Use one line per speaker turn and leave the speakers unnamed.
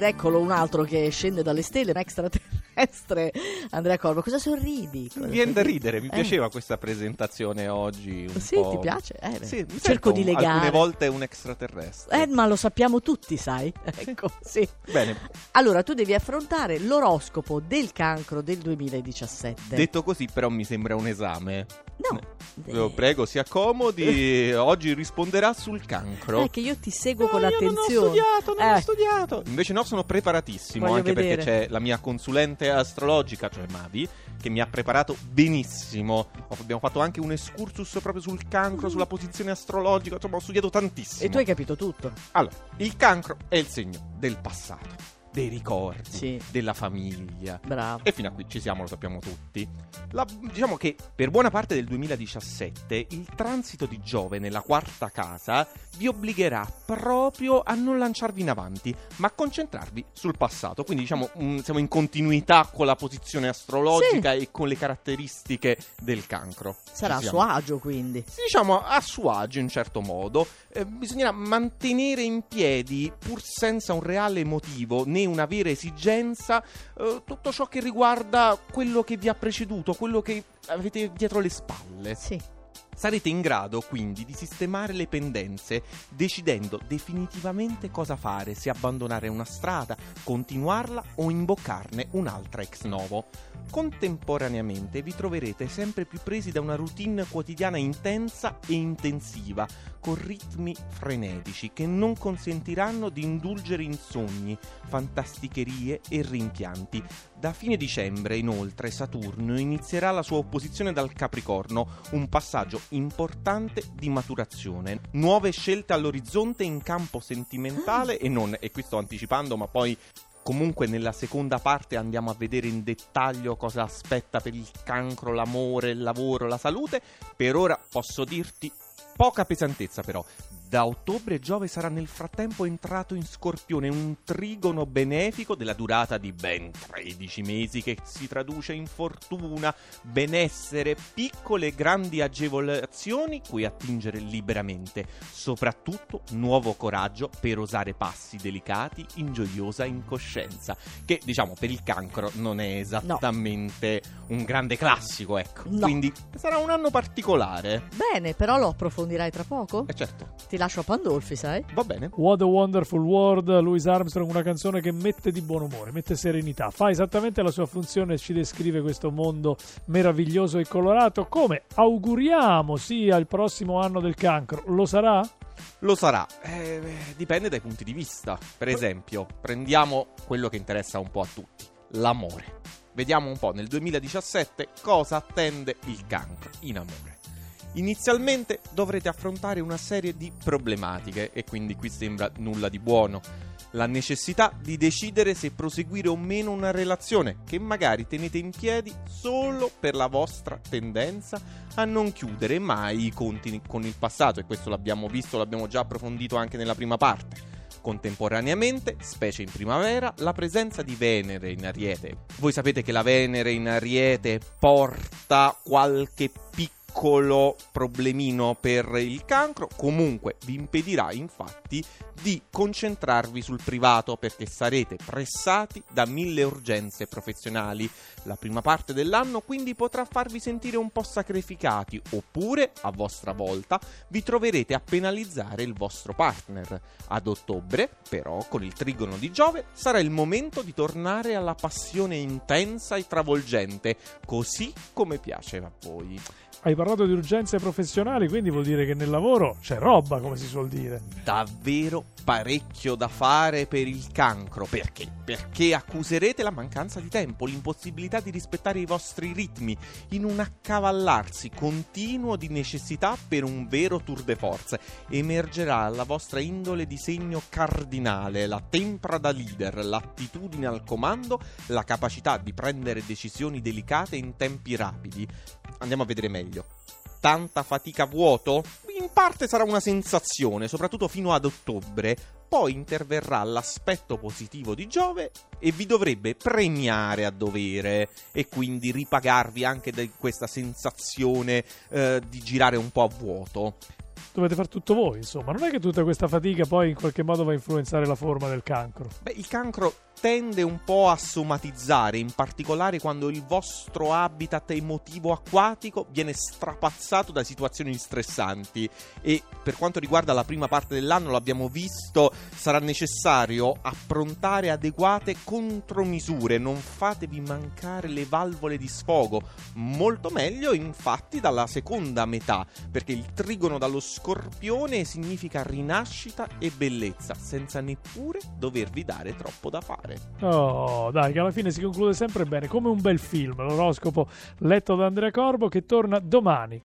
Eccolo un altro che scende dalle stelle, un extraterrestre. Andrea Corvo, cosa sorridi?
Mi viene da ridere, mi eh. piaceva questa presentazione oggi.
sì,
po'...
ti piace? Eh,
sì,
cerco di legare.
Alcune volte un extraterrestre.
Eh, ma lo sappiamo tutti, sai? Ecco, sì.
Bene.
Allora, tu devi affrontare l'oroscopo del cancro del 2017.
Detto così, però mi sembra un esame.
No.
Eh, prego, si accomodi. Oggi risponderà sul cancro.
È che io ti seguo
no,
con attenzione.
Non ho studiato, non eh. ho studiato. Invece no, sono preparatissimo.
Voglio
anche
vedere.
perché c'è la mia consulente astrologica, cioè Mavi, che mi ha preparato benissimo. Abbiamo fatto anche un excursus proprio sul cancro, sulla posizione astrologica. Insomma, ho studiato tantissimo.
E tu hai capito tutto.
Allora, il cancro è il segno del passato dei ricordi,
sì.
della famiglia.
Bravo.
E fino a qui ci siamo, lo sappiamo tutti. La, diciamo che per buona parte del 2017 il transito di Giove nella quarta casa vi obbligherà proprio a non lanciarvi in avanti, ma a concentrarvi sul passato. Quindi diciamo um, siamo in continuità con la posizione astrologica sì. e con le caratteristiche del cancro.
Sarà a suo agio quindi.
Sì, diciamo a suo agio in certo modo. Eh, bisognerà mantenere in piedi, pur senza un reale motivo né una vera esigenza, eh, tutto ciò che riguarda quello che vi ha preceduto, quello che avete dietro le spalle.
Sì.
Sarete in grado quindi di sistemare le pendenze decidendo definitivamente cosa fare, se abbandonare una strada, continuarla o imboccarne un'altra ex novo. Contemporaneamente vi troverete sempre più presi da una routine quotidiana intensa e intensiva, con ritmi frenetici che non consentiranno di indulgere in sogni, fantasticherie e rimpianti. Da fine dicembre, inoltre, Saturno inizierà la sua opposizione dal Capricorno, un passaggio importante di maturazione. Nuove scelte all'orizzonte in campo sentimentale e non, e qui sto anticipando, ma poi comunque nella seconda parte andiamo a vedere in dettaglio cosa aspetta per il cancro, l'amore, il lavoro, la salute. Per ora posso dirti poca pesantezza però. Da ottobre Giove sarà nel frattempo entrato in Scorpione, un trigono benefico della durata di ben 13 mesi che si traduce in fortuna, benessere, piccole e grandi agevolazioni cui attingere liberamente, soprattutto nuovo coraggio per osare passi delicati in gioiosa incoscienza, che diciamo per il cancro non è esattamente no. un grande classico, ecco.
No.
Quindi sarà un anno particolare.
Bene, però lo approfondirai tra poco?
Eh certo.
Ti lascio a Pandolfi, sai?
Va bene.
What a Wonderful World, Louis Armstrong, una canzone che mette di buon umore, mette serenità, fa esattamente la sua funzione e ci descrive questo mondo meraviglioso e colorato. Come auguriamo sia il prossimo anno del cancro, lo sarà?
Lo sarà, eh, dipende dai punti di vista. Per esempio, prendiamo quello che interessa un po' a tutti, l'amore. Vediamo un po' nel 2017 cosa attende il cancro in amore. Inizialmente dovrete affrontare una serie di problematiche e quindi qui sembra nulla di buono. La necessità di decidere se proseguire o meno una relazione che magari tenete in piedi solo per la vostra tendenza a non chiudere mai i conti con il passato e questo l'abbiamo visto, l'abbiamo già approfondito anche nella prima parte. Contemporaneamente, specie in primavera, la presenza di Venere in Ariete. Voi sapete che la Venere in Ariete porta qualche piccolo piccolo problemino per il cancro, comunque vi impedirà infatti di concentrarvi sul privato perché sarete pressati da mille urgenze professionali. La prima parte dell'anno quindi potrà farvi sentire un po' sacrificati oppure, a vostra volta, vi troverete a penalizzare il vostro partner. Ad ottobre, però, con il trigono di Giove, sarà il momento di tornare alla passione intensa e travolgente, così come piace a voi.
Hai parlato di urgenze professionali, quindi vuol dire che nel lavoro c'è roba, come si suol dire.
Davvero parecchio da fare per il cancro. Perché? Perché accuserete la mancanza di tempo, l'impossibilità di rispettare i vostri ritmi, in un accavallarsi continuo di necessità per un vero tour de force. Emergerà la vostra indole di segno cardinale, la tempra da leader, l'attitudine al comando, la capacità di prendere decisioni delicate in tempi rapidi. Andiamo a vedere meglio. Tanta fatica a vuoto? In parte sarà una sensazione, soprattutto fino ad ottobre. Poi interverrà l'aspetto positivo di Giove e vi dovrebbe premiare a dovere e quindi ripagarvi anche di questa sensazione eh, di girare un po' a vuoto
dovete fare tutto voi, insomma. Non è che tutta questa fatica poi in qualche modo va a influenzare la forma del cancro.
Beh, il cancro tende un po' a somatizzare, in particolare quando il vostro habitat emotivo acquatico viene strapazzato da situazioni stressanti. E per quanto riguarda la prima parte dell'anno l'abbiamo visto, sarà necessario approntare adeguate contromisure, non fatevi mancare le valvole di sfogo, molto meglio infatti dalla seconda metà, perché il trigono dallo scorpione significa rinascita e bellezza, senza neppure dovervi dare troppo da fare.
Oh, dai, che alla fine si conclude sempre bene, come un bel film, l'oroscopo letto da Andrea Corbo che torna domani